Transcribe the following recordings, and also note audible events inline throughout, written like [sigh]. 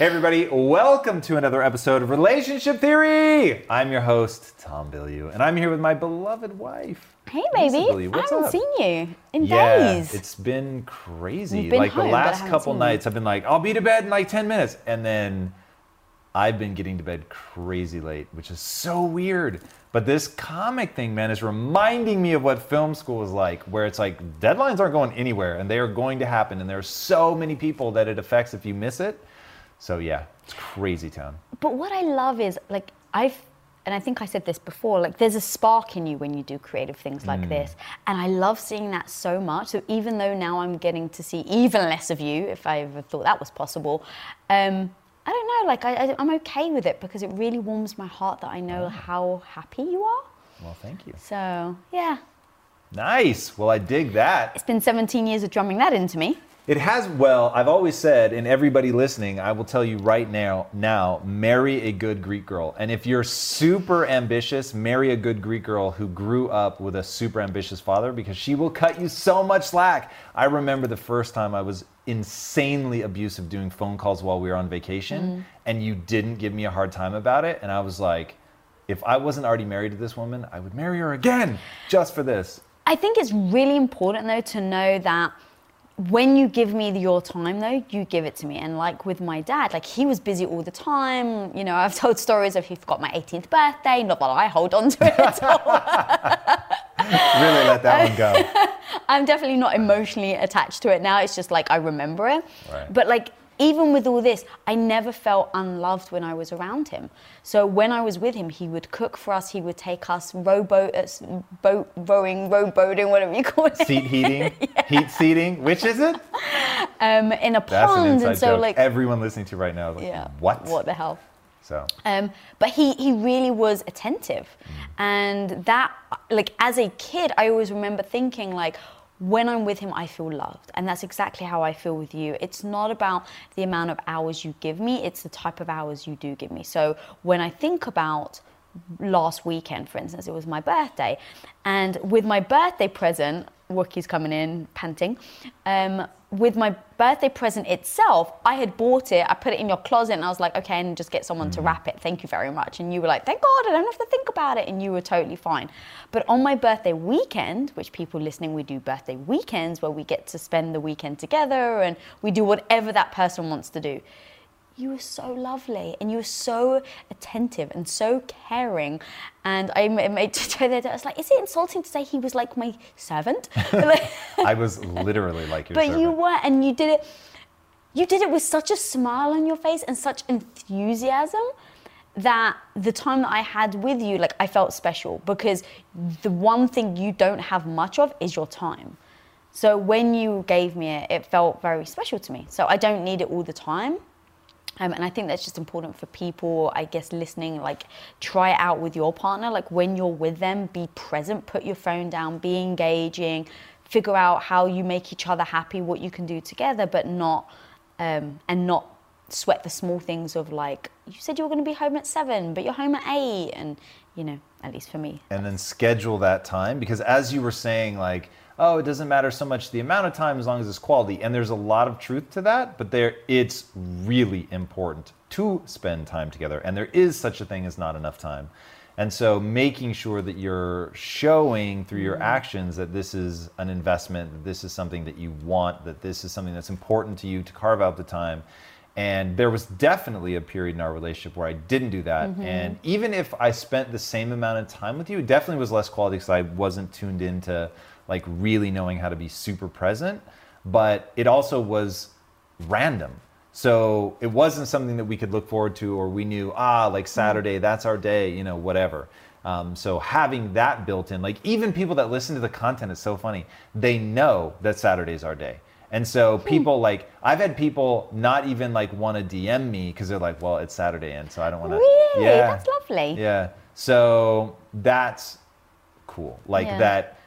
Hey, everybody, welcome to another episode of Relationship Theory. I'm your host, Tom Bilyeu, and I'm here with my beloved wife. Hey, baby. Bilyeu. I haven't up? seen you in yeah, days. it's been crazy. Been like home, the last couple nights, I've been like, I'll be to bed in like 10 minutes. And then I've been getting to bed crazy late, which is so weird. But this comic thing, man, is reminding me of what film school is like, where it's like deadlines aren't going anywhere and they are going to happen. And there are so many people that it affects if you miss it. So, yeah, it's crazy town. But what I love is like I've and I think I said this before, like there's a spark in you when you do creative things Mm. like this. And I love seeing that so much. So even though now I'm getting to see even less of you, if I ever thought that was possible, um, I don't know, like I, I'm okay with it because it really warms my heart that I know Mm. how happy you are. Well, thank you. So yeah, Nice. Well, I dig that. it's been 17 years of drumming that into me. It has well, I've always said, and everybody listening, I will tell you right now, now, marry a good Greek girl. And if you're super ambitious, marry a good Greek girl who grew up with a super ambitious father because she will cut you so much slack. I remember the first time I was insanely abusive doing phone calls while we were on vacation, mm-hmm. and you didn't give me a hard time about it. And I was like, if I wasn't already married to this woman, I would marry her again just for this. I think it's really important though to know that when you give me your time though, you give it to me. And like with my dad, like he was busy all the time. You know, I've [laughs] told stories of he forgot my 18th birthday, not that I hold on to it at all. [laughs] Really let that one go. [laughs] I'm definitely not emotionally attached to it now. It's just like I remember it. Right. But like even with all this, I never felt unloved when I was around him. So when I was with him, he would cook for us. He would take us rowboat, uh, boat rowing, rowboating, whatever you call it. Seat [laughs] heating, [laughs] heat seating. Which is it? um, in a That's an pond, inside and so joke. like, Everyone listening to right now is like, yeah, what? What the hell? So Um, but he he really was attentive, Mm. and that like as a kid, I always remember thinking like. When I'm with him, I feel loved. And that's exactly how I feel with you. It's not about the amount of hours you give me, it's the type of hours you do give me. So when I think about last weekend, for instance, it was my birthday. And with my birthday present, Wookie's coming in panting. Um, with my birthday present itself, I had bought it, I put it in your closet, and I was like, okay, and just get someone to wrap it. Thank you very much. And you were like, thank God, I don't have to think about it. And you were totally fine. But on my birthday weekend, which people listening, we do birthday weekends where we get to spend the weekend together and we do whatever that person wants to do you were so lovely and you were so attentive and so caring. And I ma- made to [laughs] Joe that I was like, is it insulting to say he was like my servant? [laughs] [laughs] I was literally like your servant. but you were, and you did it. You did it with such a smile on your face and such enthusiasm that the time that I had with you, like I felt special because the one thing you don't have much of is your time. So when you gave me it, it felt very special to me. So I don't need it all the time. Um, and I think that's just important for people, I guess, listening. Like, try it out with your partner. Like, when you're with them, be present, put your phone down, be engaging, figure out how you make each other happy, what you can do together, but not, um, and not sweat the small things of like, you said you were going to be home at seven, but you're home at eight. And, you know, at least for me. and then schedule that time because as you were saying like oh it doesn't matter so much the amount of time as long as it's quality. And there's a lot of truth to that but there it's really important to spend time together. And there is such a thing as not enough time. And so making sure that you're showing through your mm-hmm. actions that this is an investment that this is something that you want that this is something that's important to you to carve out the time. And there was definitely a period in our relationship where I didn't do that. Mm-hmm. And even if I spent the same amount of time with you, it definitely was less quality because I wasn't tuned into like really knowing how to be super present. But it also was random. So it wasn't something that we could look forward to or we knew, ah, like Saturday, that's our day, you know, whatever. Um, so having that built in, like even people that listen to the content it's so funny. They know that Saturday's our day. And so people like I've had people not even like want to DM me because they're like, well, it's Saturday, and so I don't want to. Really? That's lovely. Yeah. So that's cool. Like Yeah. that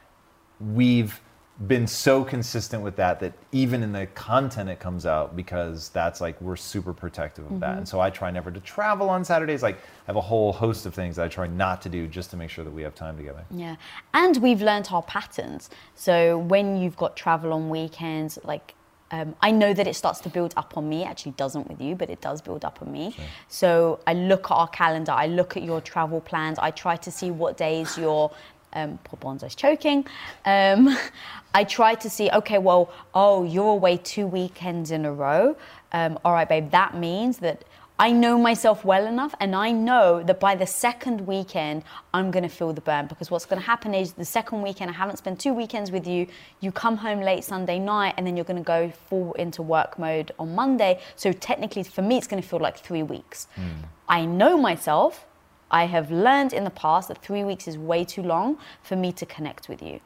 we've been so consistent with that that even in the content it comes out because that's like we're super protective of Mm-hmm. that. And so I try never to travel on Saturdays. Like I have a whole host of things that I try not to do just to make sure that we have time together. Yeah. And we've learnt our patterns. So when you've got travel on weekends, like um, I know that it starts to build up on me. It actually doesn't with you, but it does build up on me. So I look at our calendar, I look at your travel plans, I try to see what days you're. Um, poor Bonzo's choking. Um, [laughs] I try to see, okay, well, oh, you're away two weekends in a row. Um, all right, babe, that means that I know myself well enough and I know that by the second weekend, I'm going to feel the burn because what's going to happen is the second weekend, I haven't spent two weekends with you. You come home late Sunday night and then you're going to go full into work mode on Monday. So technically, for me, it's going to feel like three weeks. I know myself. I have learned in the past that three weeks is way too long for me to connect with you.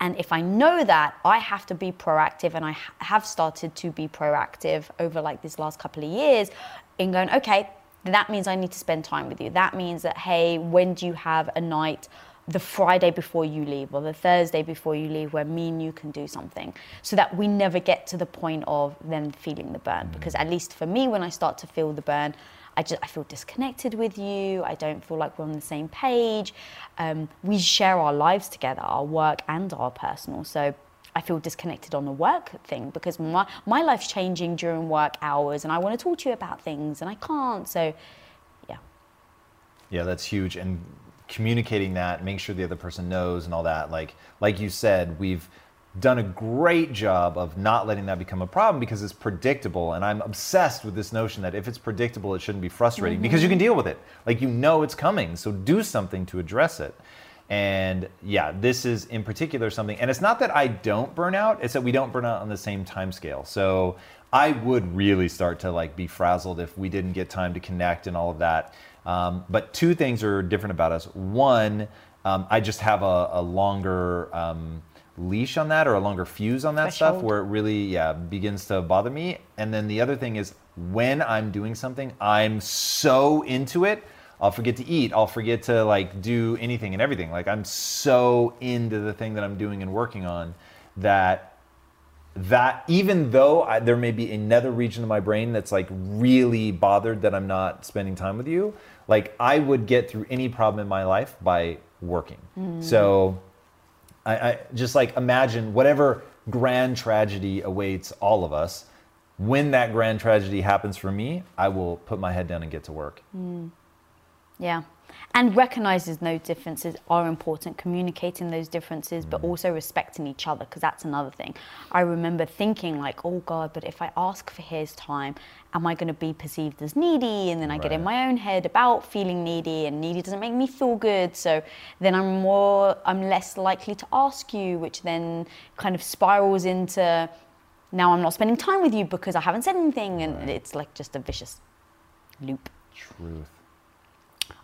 And if I know that, I have to be proactive, and I ha- have started to be proactive over like this last couple of years in going, okay, that means I need to spend time with you. That means that, hey, when do you have a night the Friday before you leave or the Thursday before you leave where me and you can do something so that we never get to the point of them feeling the burn? Mm-hmm. Because at least for me, when I start to feel the burn, I just I feel disconnected with you. I don't feel like we're on the same page. Um, we share our lives together, our work and our personal. So I feel disconnected on the work thing because my my life's changing during work hours, and I want to talk to you about things, and I can't. So yeah, Yeah, that's huge. And communicating that, make sure the other person knows and all that. Like like you said, we've done a great job of not letting that become a problem because it's predictable. And I'm obsessed with this notion that if it's predictable, it shouldn't be frustrating because you can deal with it. Like you know it's coming. So do something to address it. And yeah, this is in particular something, and it's not that I don't burn out, it's that we don't burn out on the same time scale. So I would really start to like be frazzled if we didn't get time to connect and all of that. Um, but two things are different about us. One, um, I just have a, a longer um, leash on that or a longer fuse on that stuff where it really yeah begins to bother me. And then the other thing is when I'm doing something, I'm so into it. I'll forget to eat. I'll forget to like do anything and everything. Like I'm so into the thing that I'm doing and working on that that even though I, there may be another region of my brain that's like really bothered that I'm not spending time with you, like I would get through any problem in my life by working. So I, I just like imagine whatever grand tragedy awaits all of us. When that grand tragedy happens for me, I will put my head down and get to work. Mm. Yeah. And recognizes those differences are important, communicating those differences, but also respecting each other, because that's another thing. I remember thinking, like, oh God, but if I ask for his time, am I going to be perceived as needy? And then I get in my own head about feeling needy, and needy doesn't make me feel good. So then I'm more, I'm less likely to ask you, which then kind of spirals into now I'm not spending time with you because I haven't said anything. And it's like just a vicious loop. Truth.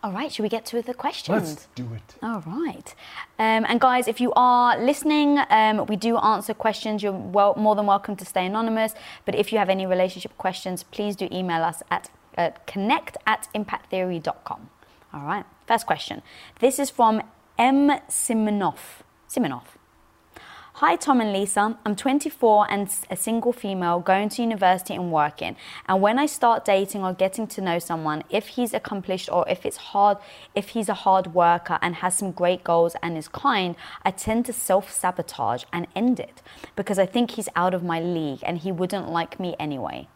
All right, should we get to the questions? Let's do it. All right. Um, and guys, if you are listening, um, we do answer questions. You're well, more than welcome to stay anonymous. But if you have any relationship questions, please do email us at uh, connect at impacttheory.com. All right. First question. This is from M. Simonoff. Simonoff. Hi, Tom and Lisa. I'm 24 and a single female going to university and working. And when I start dating or getting to know someone, if he's accomplished or if it's hard, if he's a hard worker and has some great goals and is kind, I tend to self sabotage and end it because I think he's out of my league and he wouldn't like me anyway.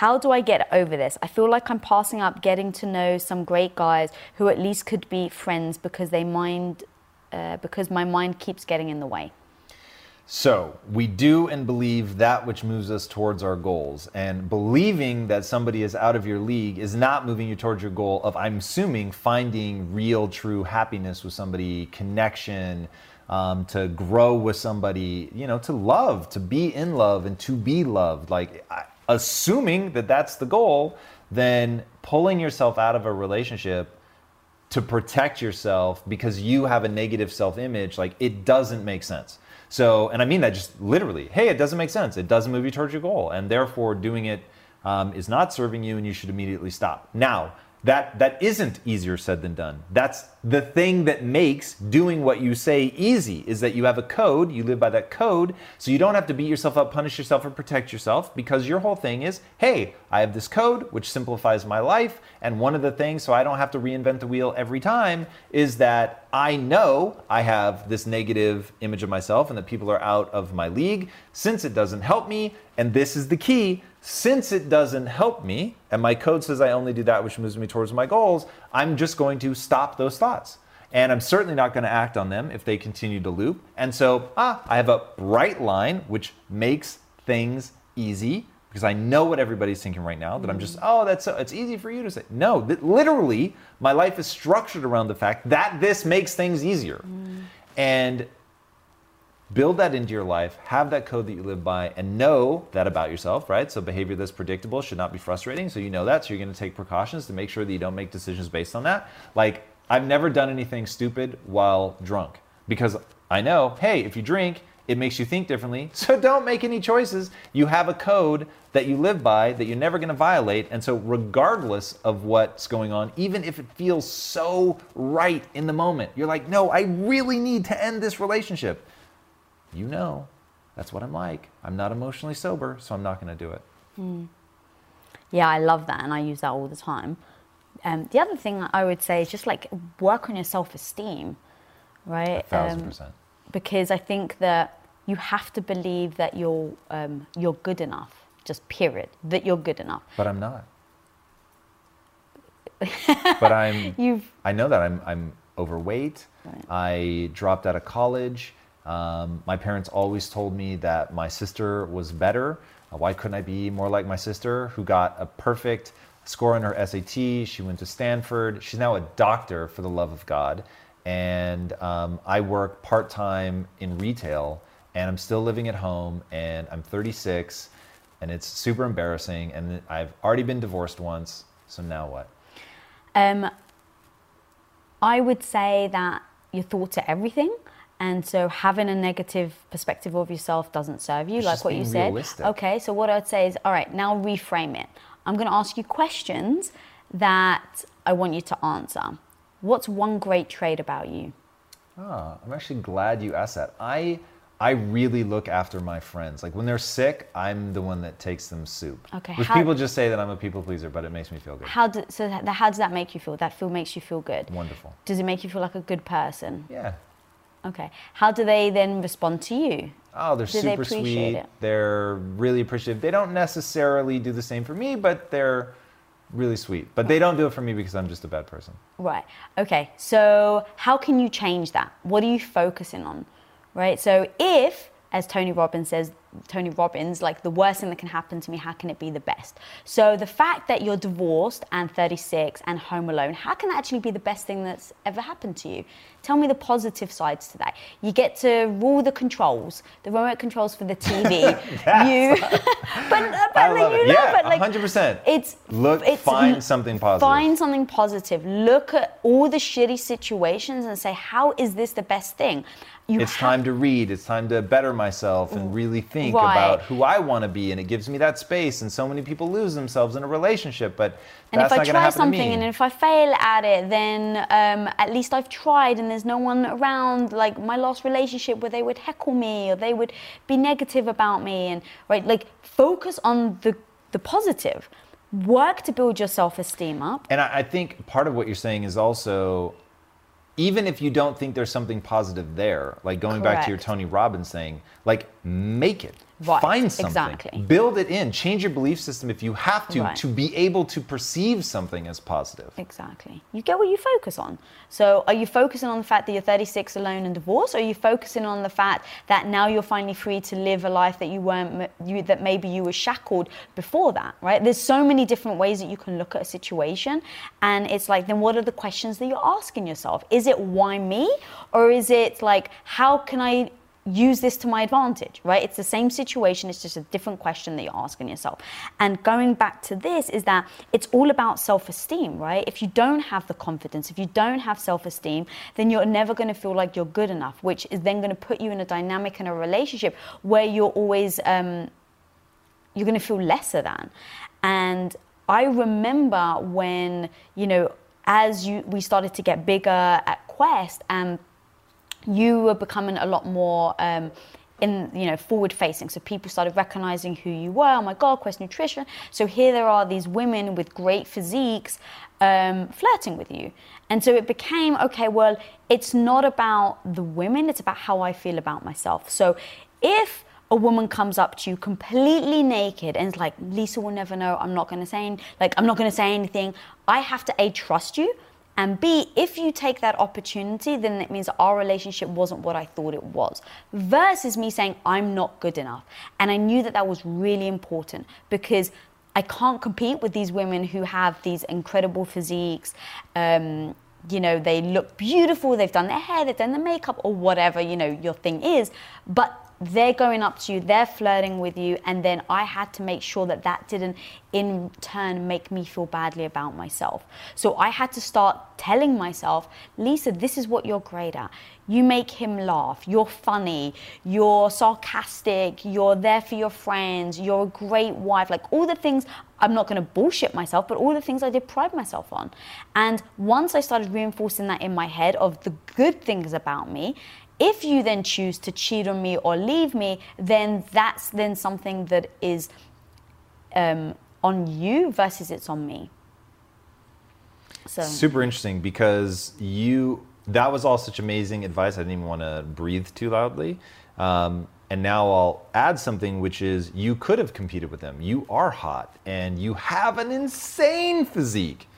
How do I get over this? I feel like I'm passing up getting to know some great guys who at least could be friends because they mind, uh, because my mind keeps getting in the way. So, we do and believe that which moves us towards our goals. And believing that somebody is out of your league is not moving you towards your goal of, I'm assuming, finding real, true happiness with somebody, connection, um, to grow with somebody, you know, to love, to be in love, and to be loved. Like, assuming that that's the goal, then pulling yourself out of a relationship to protect yourself because you have a negative self image, like it doesn't make sense. So, and I mean that just literally. Hey, it doesn't make sense. It doesn't move you towards your goal, and therefore doing it um, is not serving you, and you should immediately stop. Now, that that isn't easier said than done. That's the thing that makes doing what you say easy is that you have a code you live by that code so you don't have to beat yourself up punish yourself or protect yourself because your whole thing is hey i have this code which simplifies my life and one of the things so i don't have to reinvent the wheel every time is that i know i have this negative image of myself and that people are out of my league. Since it doesn't help me and this is the key since it doesn't help me, and my code says I only do that which moves me towards my goals, I'm just going to stop those thoughts. And I'm certainly not going to act on them if they continue to loop. And so, ah, I have a bright line which makes things easy because I know what everybody's thinking right now that I'm just, oh, that's so, it's easy for you to say. No, that literally, my life is structured around the fact that this makes things easier. Mm. And build that into your life, have that code that you live by, and know that about yourself, right? So, behavior that's predictable should not be frustrating. So, you know that. So, you're going to take precautions to make sure that you don't make decisions based on that. Like, I've never done anything stupid while drunk because I know, hey, if you drink, it makes you think differently. [laughs] So, don't make any choices. You have a code that you live by that you're never going to violate. And so, regardless of what's going on, even if it feels so right in the moment, you're like, no, I really need to end this relationship you know, that's what I'm like. I'm not emotionally sober, so I'm not going to do it. Mm. Yeah, I love that, and I use that all the time. Um, the other thing I would say is just like work on your self esteem, right? A thousand um, percent. Because I think that you have to believe that you're um, you're good enough. Just period. That you're good enough. But I'm not. [laughs] but I'm. You've. I know that I'm. I'm overweight. Right. I dropped out of college. Um, my parents always told me that my sister was better. Uh, why couldn't I be more like my sister, who got a perfect score on her SAT? She went to Stanford. She's now a doctor, for the love of God. And um, I work part time in retail, and I'm still living at home, and I'm 36, and it's super embarrassing. And I've already been divorced once, so now what? Um, I would say that your thoughts are everything. And so having a negative perspective of yourself doesn't serve you, it's like what you said. Realistic. Okay, so what I'd say is, all right, now reframe it. I'm going to ask you questions that I want you to answer. What's one great trait about you? Ah, I'm actually glad you asked that. I I really look after my friends. Like when they're sick, I'm the one that takes them soup. Okay. Which how, people just say that I'm a people pleaser, but it makes me feel good. How do, so how does that make you feel? That feel makes you feel good. Wonderful. Does it make you feel like a good person? Yeah. Okay. How do they then respond to you? Oh, they're do super they sweet. It? They're really appreciative. They don't necessarily do the same for me, but they're really sweet. But they don't do it for me because I'm just a bad person. Right. Okay. So, how can you change that? What are you focusing on? Right? So, if as Tony Robbins says, Tony Robbins, like the worst thing that can happen to me, how can it be the best? So the fact that you're divorced and 36 and home alone, how can that actually be the best thing that's ever happened to you? Tell me the positive sides to that. You get to rule the controls, the remote controls for the TV. [laughs] you, [laughs] but, but [laughs] like, you know, yeah, but like 100%. It's look, it's, find something positive. Find something positive. Look at all the shitty situations and say, how is this the best thing? You it's time to read. It's time to better myself and really think right. about who I want to be, and it gives me that space. And so many people lose themselves in a relationship, but and if I try something and if I fail at it, then um, at least I've tried, and there's no one around. Like my last relationship, where they would heckle me or they would be negative about me, and right, like focus on the the positive. Work to build your self esteem up. And I, I think part of what you're saying is also even if you don't think there's something positive there, like going Correct. back to your Tony Robbins thing, like make it. Right. Find something. Exactly. Build it in. Change your belief system if you have to right. to be able to perceive something as positive. Exactly. You get what you focus on. So are you focusing on the fact that you're 36 alone and divorced or are you focusing on the fact that now you're finally free to live a life that you weren't you, that maybe you were shackled before that, right? There's so many different ways that you can look at a situation and it's like then what are the questions that you're asking yourself? Is it why me or is it like how can I use this to my advantage, right? It's the same situation, it's just a different question that you're asking yourself. And going back to this is that it's all about self esteem, right? If you don't have the confidence, if you don't have self esteem, then you're never going to feel like you're good enough, which is then going to put you in a dynamic in a relationship where you're always, um, you're going to feel lesser than. And I remember when, you know, as you we started to get bigger at Quest and you were becoming a lot more um, in you know forward facing so people started recognizing who you were. Oh my god quest nutrition. So here there are these women with great physiques um, flirting with you. And so it became okay well it's not about the women it's about how i feel about myself. So if a woman comes up to you completely naked and is like lisa will never know. I'm not going to say like i'm not going to say anything. I have to a trust you and B, if you take that opportunity, then it means our relationship wasn't what I thought it was. Versus me saying, I'm not good enough. And I knew that that was really important because I can't compete with these women who have these incredible physiques. Um, you know, they look beautiful, they've done their hair, they've done their makeup, or whatever, you know, your thing is. But they're going up to you, they're flirting with you, and then I had to make sure that that didn't in turn make me feel badly about myself. So I had to start telling myself, Lisa, this is what you're great at. You make him laugh, you're funny, you're sarcastic, you're there for your friends, you're a great wife, like all the things. I'm not going to bullshit myself, but all the things I did pride myself on. And once I started reinforcing that in my head of the good things about me, if you then choose to cheat on me or leave me, then that's then something that is um, on you versus it's on me. So super interesting because you that was all such amazing advice. I didn't even want to breathe too loudly. Um, and now I'll add something, which is you could have competed with them. You are hot and you have an insane physique.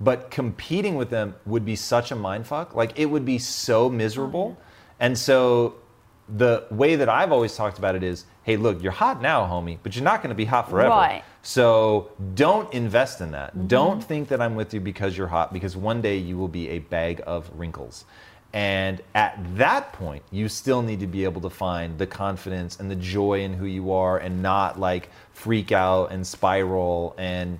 But competing with them would be such a mind fuck. Like it would be so miserable. Oh, and so the way that I've always talked about it is, hey, look, you're hot now, homie, but you're not going to be hot forever. Right. So don't invest in that. Mm-hmm. Don't think that I'm with you because you're hot, because one day you will be a bag of wrinkles. And at that point, you still need to be able to find the confidence and the joy in who you are and not like freak out and spiral and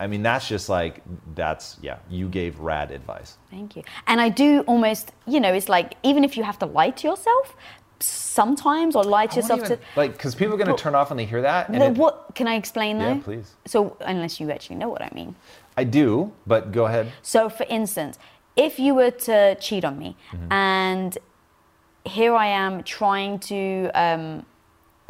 I mean, that's just like, that's, yeah, you gave rad advice. Thank you. And I do almost, you know, it's like, even if you have to lie to yourself, sometimes or lie to yourself even, to like because people are going to turn off when they hear that and it, what can i explain though yeah please so unless you actually know what i mean i do but go ahead so for instance if you were to cheat on me mm-hmm. and here i am trying to um,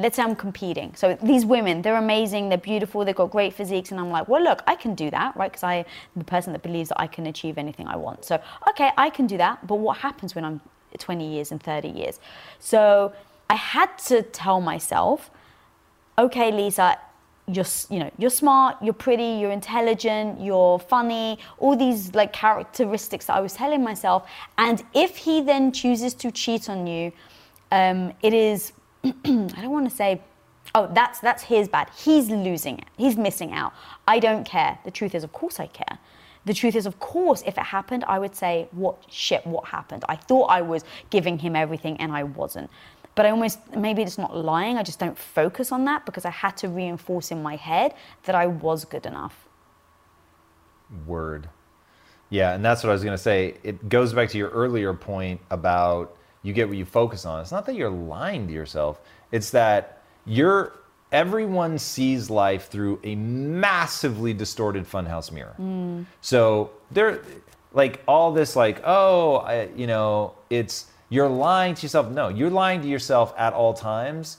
let's say I'm competing. So these women, they're amazing, they're beautiful, they've got great physiques, and I'm like, well, look, I can do that, right? Because I'm the person that believes that I can achieve anything I want. So, okay, I can do that, but what happens when I'm 20 years and 30 years? So I had to tell myself, okay, Lisa, you're you know you're smart you're pretty you're intelligent you're funny all these like characteristics that i was telling myself and if he then chooses to cheat on you um, it is [clears throat] I don't want to say, oh, that's that's his bad. He's losing it. He's missing out. I don't care. The truth is, of course, I care. The truth is, of course, if it happened, I would say, what shit, what happened? I thought I was giving him everything and I wasn't. But I almost, maybe it's not lying, I just don't focus on that because I had to reinforce in my head that I was good enough. Word. Yeah, and that's what I was going to say. It goes back to your earlier point about you get what you focus on. It's not that you're lying to yourself. It's that you're everyone sees life through a massively distorted funhouse mirror. Mm. So there like all this like oh, I, you know, it's you're lying to yourself. No, you're lying to yourself at all times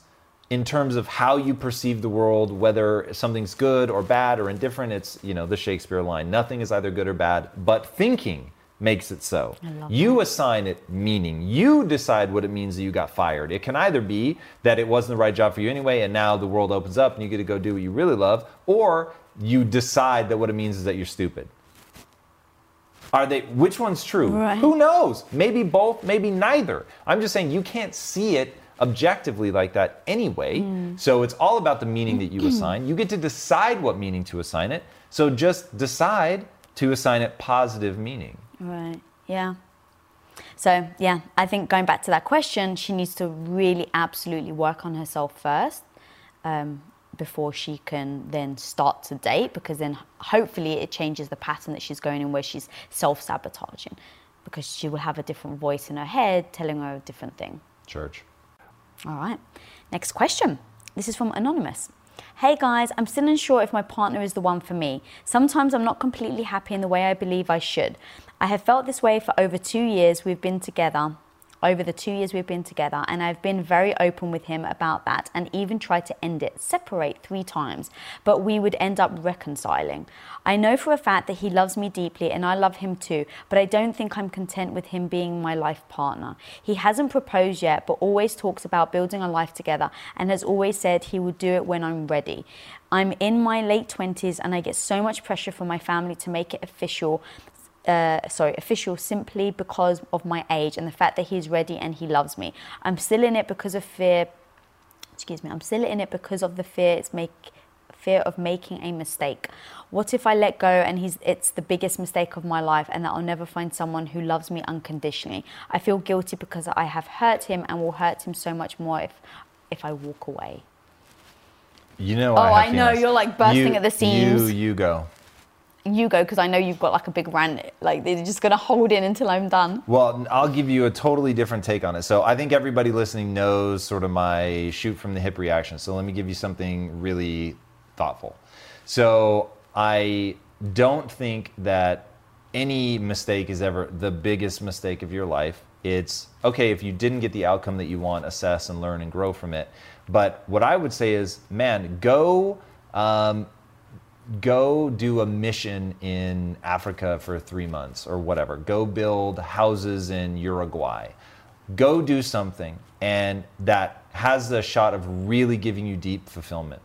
in terms of how you perceive the world, whether something's good or bad or indifferent. It's, you know, the Shakespeare line, nothing is either good or bad, but thinking makes it so. You that. assign it meaning. You decide what it means that you got fired. It can either be that it wasn't the right job for you anyway, and now the world opens up and you get to go do what you really love, or you decide that what it means is that you're stupid. Are they which one's true? Right. Who knows? Maybe both, maybe neither. I'm just saying you can't see it objectively like that anyway. Mm. So it's all about the meaning that you [clears throat] assign. You get to decide what meaning to assign it. So just decide to assign it positive meaning. Right. Yeah. So, yeah, I think going back to that question, she needs to really absolutely work on herself first um, before she can then start to date, because then hopefully it changes the pattern that she's going in where she's self sabotaging, because she will have a different voice in her head telling her a different thing. Church. All right, next question. This is from Anonymous. Hey guys, I'm still unsure if my partner is the one for me. Sometimes I'm not completely happy in the way I believe I should. I have felt this way for over two years we've been together. Over the two years we've been together, and I've been very open with him about that and even tried to end it, separate three times, but we would end up reconciling. I know for a fact that he loves me deeply and I love him too, but I don't think I'm content with him being my life partner. He hasn't proposed yet, but always talks about building a life together and has always said he would do it when I'm ready. I'm in my late 20s and I get so much pressure from my family to make it official uh, sorry, official simply because of my age and the fact that he's ready and he loves me. I'm still in it because of fear. Excuse me. I'm still in it because of the fear it's make fear of making a mistake. What if I let go and he's it's the biggest mistake of my life and that I'll never find someone who loves me unconditionally? I feel guilty because I have hurt him and will hurt him so much more if if I walk away. You know. Oh, I, I know, feelings. you're, like, bursting You- at the seams. You, you go. You go because I know you've got like a big rant. Like they're just gonna hold in until I'm done. Well, I'll give you a totally different take on it. So I think everybody listening knows sort of my shoot from the hip reaction. So let me give you something really thoughtful. So I don't think that any mistake is ever the biggest mistake of your life. It's okay if you didn't get the outcome that you want, assess and learn and grow from it. But what I would say is, man, go um, go do a mission in Africa for three months or whatever. Go build houses in Uruguay. Go do something and that has the shot of really giving you deep fulfillment.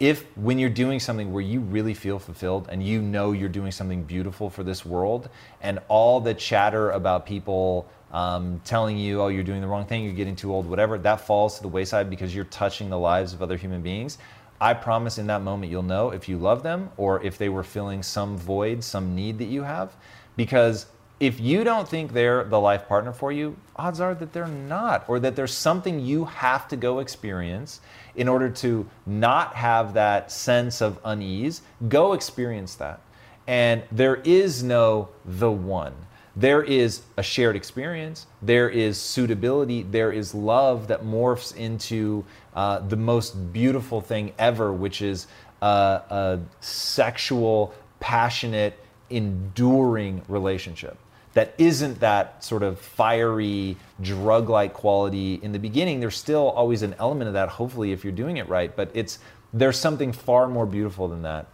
If when you're doing something where you really feel fulfilled and you know you're doing something beautiful for this world, and all the chatter about people um, telling you, oh, you're doing the wrong thing, you're getting too old, whatever, that falls to the wayside because you're touching the lives of other human beings. I promise in that moment you'll know if you love them or if they were filling some void, some need that you have. Because if you don't think they're the life partner for you, odds are that they're not, or that there's something you have to go experience in order to not have that sense of unease. Go experience that. And there is no the one. There is a shared experience, there is suitability, there is love that morphs into uh, the most beautiful thing ever, which is uh, a sexual, passionate, enduring relationship that isn't that sort of fiery drug like quality in the beginning. There's still always an element of that hopefully if you're doing it right but it's there's something far more beautiful than that.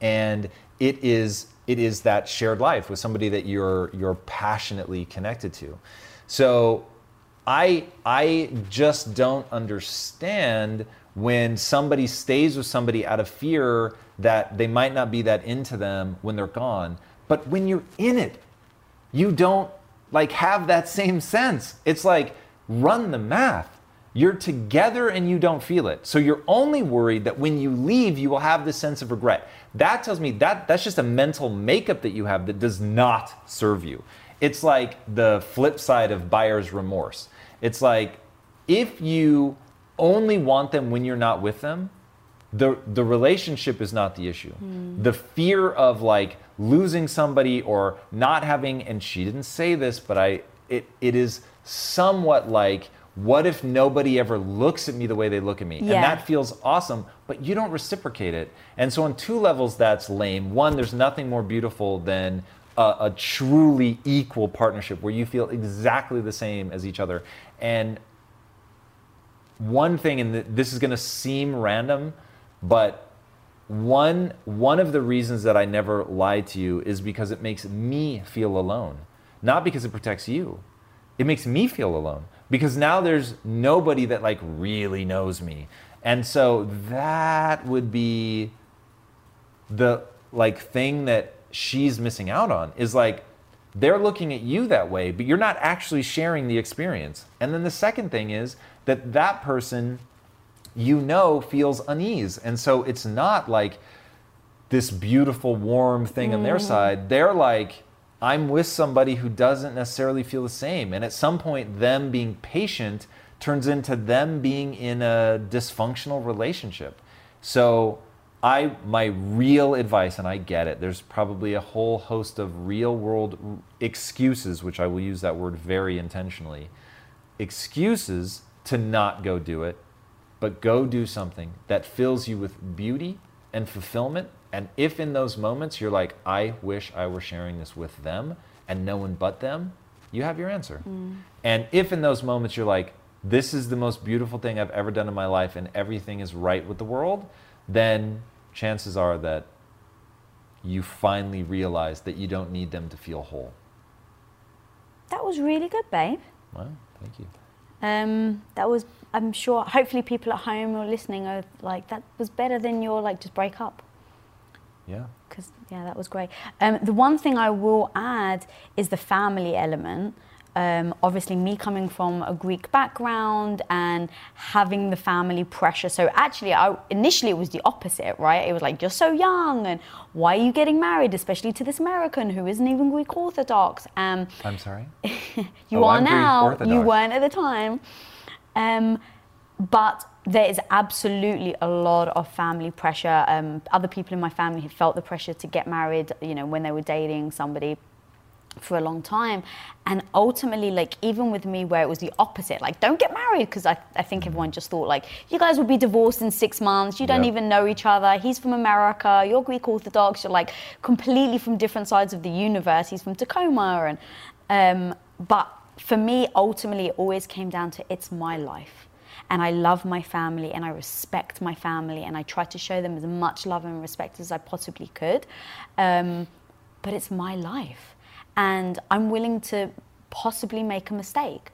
And it is it is that shared life with somebody that you're you're passionately connected to so i i just don't understand when somebody stays with somebody out of fear that they might not be that into them when they're gone but when you're in it you don't like have that same sense. It's like run the math. You're together and you don't feel it. So you're only worried that when you leave, you will have this sense of regret. That tells me that that's just a mental makeup that you have that does not serve you. It's like the flip side of buyer's remorse. It's like if you only want them when you're not with them, the the relationship is not the issue. Hmm. The fear of like losing somebody or not having and she didn't say this, but I it it is somewhat like what if nobody ever looks at me the way they look at me? Yeah. And that feels awesome, but you don't reciprocate it. And so on two levels that's lame. One, there's nothing more beautiful than a, a truly equal partnership where you feel exactly the same as each other. And one thing, and this is going to seem random, but one one of the reasons that I never lie to you is because it makes me feel alone, not because it protects you. It makes me feel alone because now there's nobody that like really knows me, and so that would be the like thing that she's missing out on is like they're looking at you that way but you're not actually sharing the experience. And then the second thing is that that person you know feels unease. And so it's not like this beautiful warm thing on their mm. side. They're like I'm with somebody who doesn't necessarily feel the same. And at some point, them being patient turns into them being in a dysfunctional relationship. So, I my real advice, and I get it. There's probably a whole host of real world excuses, which I will use that word very intentionally. Excuses to not go do it, but go do something that fills you with beauty and fulfillment. And if in those moments you're like, I wish I were sharing this with them and no one but them, you have your answer. Mm. And if in those moments you're like, this is the most beautiful thing I've ever done in my life and everything is right with the world, then chances are that you finally realize that you don't need them to feel whole. That was really good, babe. Well, thank you. Um, that was, I'm sure, hopefully people at home or listening are like, that was better than your, like, just break up. Yeah. Because, yeah, that was great. Um, the one thing I will add is the family element. Um, obviously, me coming from a Greek background and having the family pressure. So actually, I, initially it was the opposite, right? It was like you're so young, and why are you getting married, especially to this American who isn't even Greek Orthodox? Um, I'm sorry. [laughs] you oh, are I'm now. You weren't at the time. Um, but there is absolutely a lot of family pressure. Um, other people in my family had felt the pressure to get married, you know, when they were dating somebody for a long time. And ultimately like even with me where it was the opposite like don't get married because I, I think everyone just thought like you guys would be divorced in six months. You don't even know each other. He's from america. You're greek orthodox. You're like completely from different sides of the universe. He's from tacoma and um, but for me ultimately it always came down to it's my life and I love my family and I respect my family and I try to show them as much love and respect as I possibly could. Um, but it's my life and I'm willing to possibly make a mistake,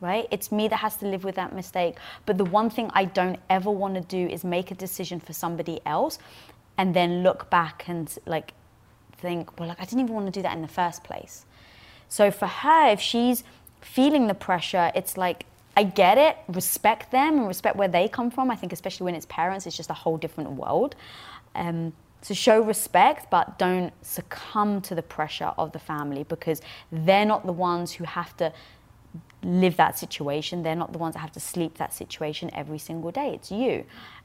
right? It's me that has to live with that mistake. But the one thing I don't ever want to do is make a decision for somebody else and then look back and like think, well, like I didn't even want to do that in the first place. So for her, if she's feeling the pressure, it's like, I get it, respect them and respect where they come from. I think, especially when it's parents, it's just a whole different world. Um, so show respect, but don't succumb to the pressure of the family because they're not the ones who have to live that situation. They're not the ones that have to sleep that situation every single day. It's you.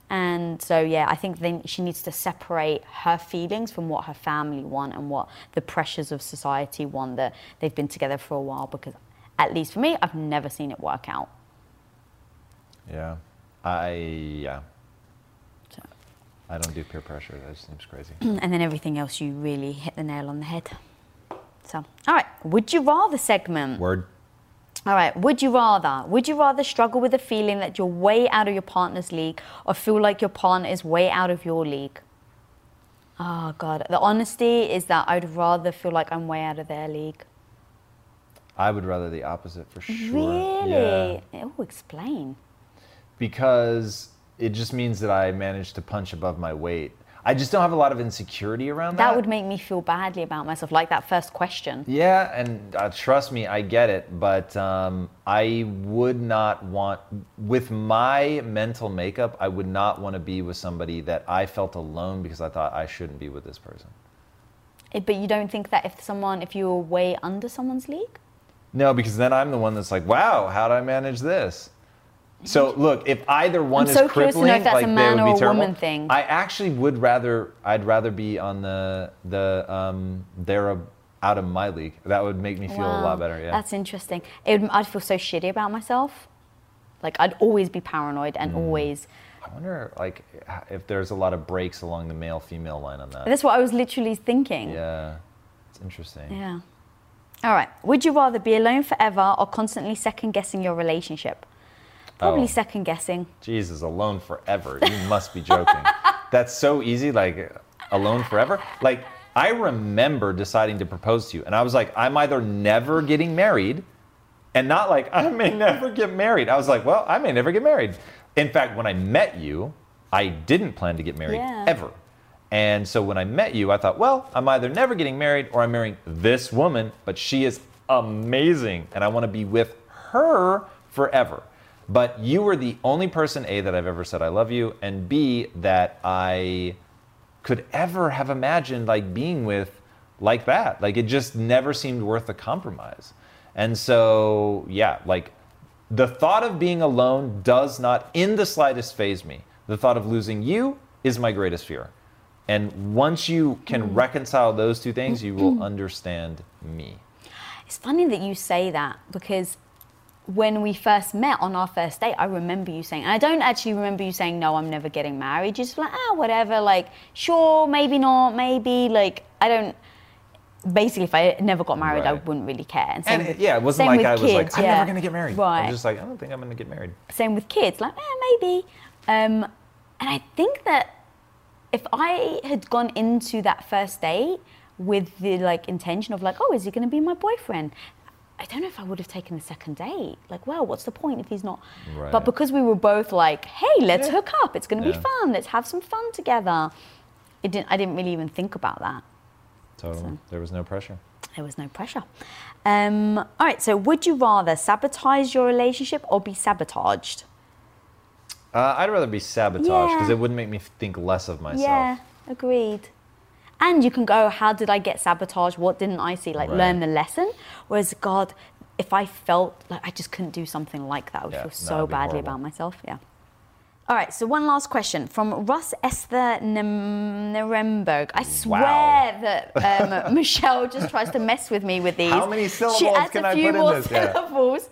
And so, yeah, I think then she needs to separate her feelings from what her family want and what the pressures of society want that they've been together for a while because, at least for me, I've never seen it work out. Yeah. I, yeah. I don't do peer pressure. That just seems crazy. [clears throat] and then everything else, you really hit the nail on the head. So, all right. Would you rather segment? Word. All right. Would you rather? Would you rather struggle with the feeling that you're way out of your partner's league, or feel like your partner is way out of your league? Oh God. The honesty is that I'd rather feel like I'm way out of their league. I would rather the opposite for sure. Really? Yeah. Oh, explain. Because it just means that I managed to punch above my weight. I just don't have a lot of insecurity around that. That would make me feel badly about myself, like that first question. Yeah, and uh, trust me, I get it. But um, I would not want, with my mental makeup, I would not want to be with somebody that I felt alone because I thought I shouldn't be with this person. It, eh, but you don't think that if someone, if you're way under someone's league? No, because then I'm the one that's like, wow, how did I manage this? So look, if either one I'm is so crippling, like that would be terrible. Thing. I actually would rather. I'd rather be on the the um, they're a, out of my league. That would make me feel wow. a lot better. Yeah, that's interesting. It Would, I'd feel so shitty about myself. Like I'd always be paranoid and mm. always. I wonder, like, if there's a lot of breaks along the male-female line on that. That's what I was literally thinking. Yeah, it's interesting. Yeah. All right. Would you rather be alone forever or constantly second guessing your relationship? Probably oh. second guessing. Jesus, alone forever. You must be joking. [laughs] That's so easy, like alone forever. Like I remember deciding to propose to you, and I was like, I'm either never getting married, and not like [laughs] I may never get married. I was like, well, I may never get married. In fact, when I met you, I didn't plan to get married yeah. ever. And so when I met you, I thought, well, I'm either never getting married or I'm marrying this woman, but she is amazing, and I want to be with her forever. But you were the only person, A, that I've ever said I love you, and B, that I could ever have imagined like being with like that. Like it just never seemed worth the compromise. And so, yeah, like the thought of being alone does not in the slightest faze me. The thought of losing you is my greatest fear. And once you can mm. reconcile those two things, you will mm-hmm. understand me. It's funny that you say that because when we first met on our first date, I remember you saying, and I don't actually remember you saying, no, I'm never getting married. You're just like, ah, whatever, like, sure, maybe not, maybe, like, I don't. Basically, if I never got married, I wouldn't really care. And same- it, yeah, it wasn't like I was like, I'm yeah. never gonna get married. I Right. was just like, I don't think I'm gonna get married. Same with kids, like, eh, maybe. Um, and I think that if I had gone into that first date with the like intention of like, oh, is he going to be my boyfriend? I don't know if I would have taken the second date. Like, well, what's the point if he's not? Right. But because we were both like, hey, let's Yeah. hook up. It's going to Yeah. be fun. Let's have some fun together. It didn't. I didn't really even think about that. Totally. There was no pressure. There was no pressure. Um, all right. So, would you rather sabotage your relationship or be sabotaged? Uh, I'd rather be sabotaged because Yeah. it wouldn't make me think less of myself. Yeah, agreed. And you can go, how did I get sabotaged? What didn't I see? Like, Right. learn the lesson. Whereas, God, if I felt like I just couldn't do something like that, I would Yeah, feel so badly horrible. about myself. Yeah. All right, so one last question from Russ Esther Nuremberg. I swear that um, [laughs] Michelle just tries to mess with me with these. How many She syllables adds can a I few put in more this? Yeah. syllables.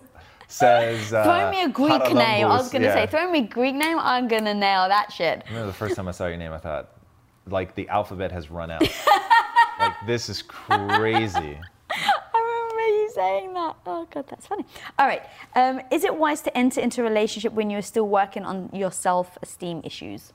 Says. Uh, Throw me a Greek name. I was going to Yeah. say, throw me a Greek name. I'm going to nail that shit. I remember the first time I saw your name, I thought, like the alphabet has run out. [laughs] like this is crazy. [laughs] I remember you saying that. Oh god, that's funny. All right. Um, is it wise to enter into a relationship when you're still working on your self-esteem issues?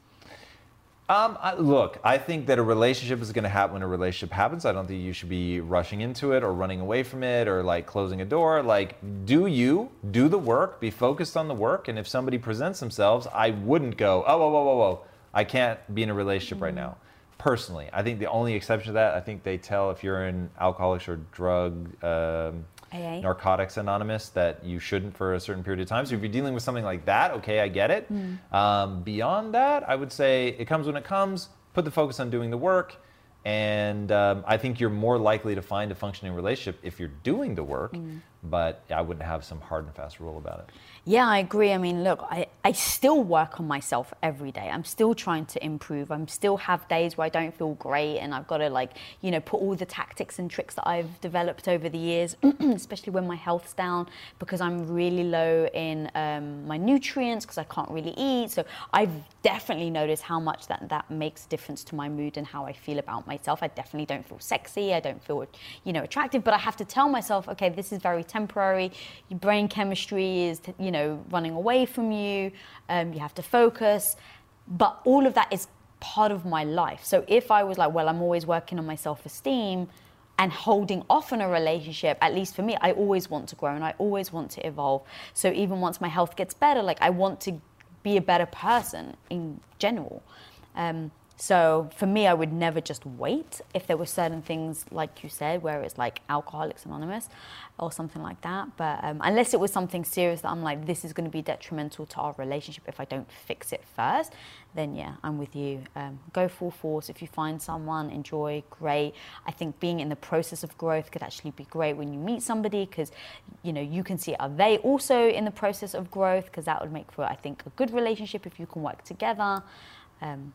Um, I, look, I think that a relationship is going to happen when a relationship happens. I don't think you should be rushing into it or running away from it or like closing a door. Like, do you do the work? Be focused on the work. And if somebody presents themselves, I wouldn't go, oh, whoa, whoa, whoa, whoa. I can't be in a relationship right now. Personally, I think the only exception to that, I think they tell if you're in Alcoholics or Drug um, Narcotics Anonymous that you shouldn't for a certain period of time. So if you're dealing with something like that, okay, I get it. Um, beyond that, I would say it comes when it comes. Put the focus on doing the work. And um, I think you're more likely to find a functioning relationship if you're doing the work, but I wouldn't have some hard and fast rule about it. Yeah, I agree. I mean, look, I, I still work on myself every day. I'm still trying to improve. I'm still have days where I don't feel great and I've got to like, you know, put all the tactics and tricks that I've developed over the years, [clears throat] especially when my health's down because I'm really low in um, my nutrients because I can't really eat. So I've definitely noticed how much that, that makes a difference to my mood and how I feel about myself. I definitely don't feel sexy. I don't feel, you know, attractive, but I have to tell myself, okay, this is very temporary. Your brain chemistry is, you know, running away from you. Um, you have to focus. But all of that is part of my life. So if I was like, well, I'm always working on my self esteem and holding off on a relationship, at least for me, I always want to grow and I always want to evolve. So even once my health gets better, like I want to be a better person in general. Um, so for me, I would never just wait if there were certain things, like you said, where it's like Alcoholics Anonymous or something like that. But um, unless it was something serious that I'm like, this is going to be detrimental to our relationship if I don't fix it first, then yeah, I'm with you. Um, go full force. If you find someone, enjoy, great. I think being in the process of growth could actually be great when you meet somebody because you know you can see are they also in the process of growth because that would make for I think a good relationship if you can work together. Um,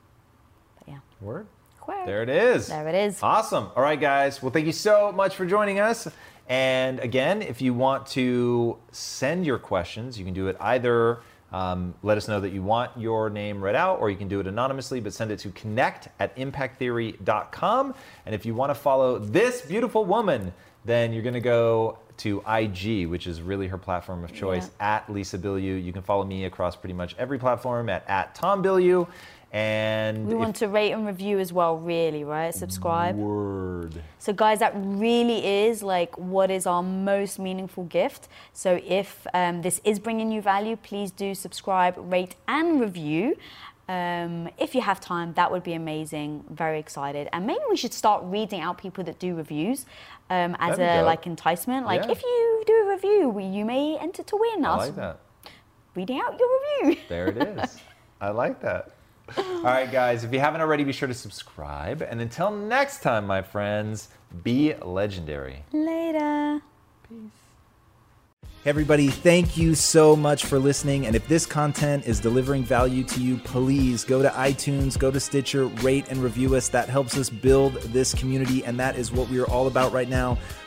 yeah. Word. Word. There it is. There it is. Awesome. All right, guys. Well, thank you so much for joining us. And again, if you want to send your questions, you can do it either. Um, let us know that you want your name read out, or you can do it anonymously, but send it to connect at impacttheory.com. And if you want to follow this beautiful woman, then you're going to go to IG, which is really her platform of choice, at Lisa Bilyeu. You can follow me across pretty much every platform at, at Tom Bilyeu. And We want to rate and review as well, really, right? Subscribe. Word. So, guys, that really is like what is our most meaningful gift. So, if um, this is bringing you value, please do subscribe, rate, and review. Um, if you have time, that would be amazing. Very excited, and maybe we should start reading out people that do reviews um, as a dope. like enticement. Like, Yeah. if you do a review, you may enter to win I us like that. reading out your review. There it is. [laughs] I like that. All right, guys, if you haven't already, be sure to subscribe. And until next time, my friends, be legendary. Later. Hey everybody, thank you so much for listening. And if this content is delivering value to you, please go to iTunes, go to Stitcher, rate and review us. That helps us build this community. And that is what we are all about right now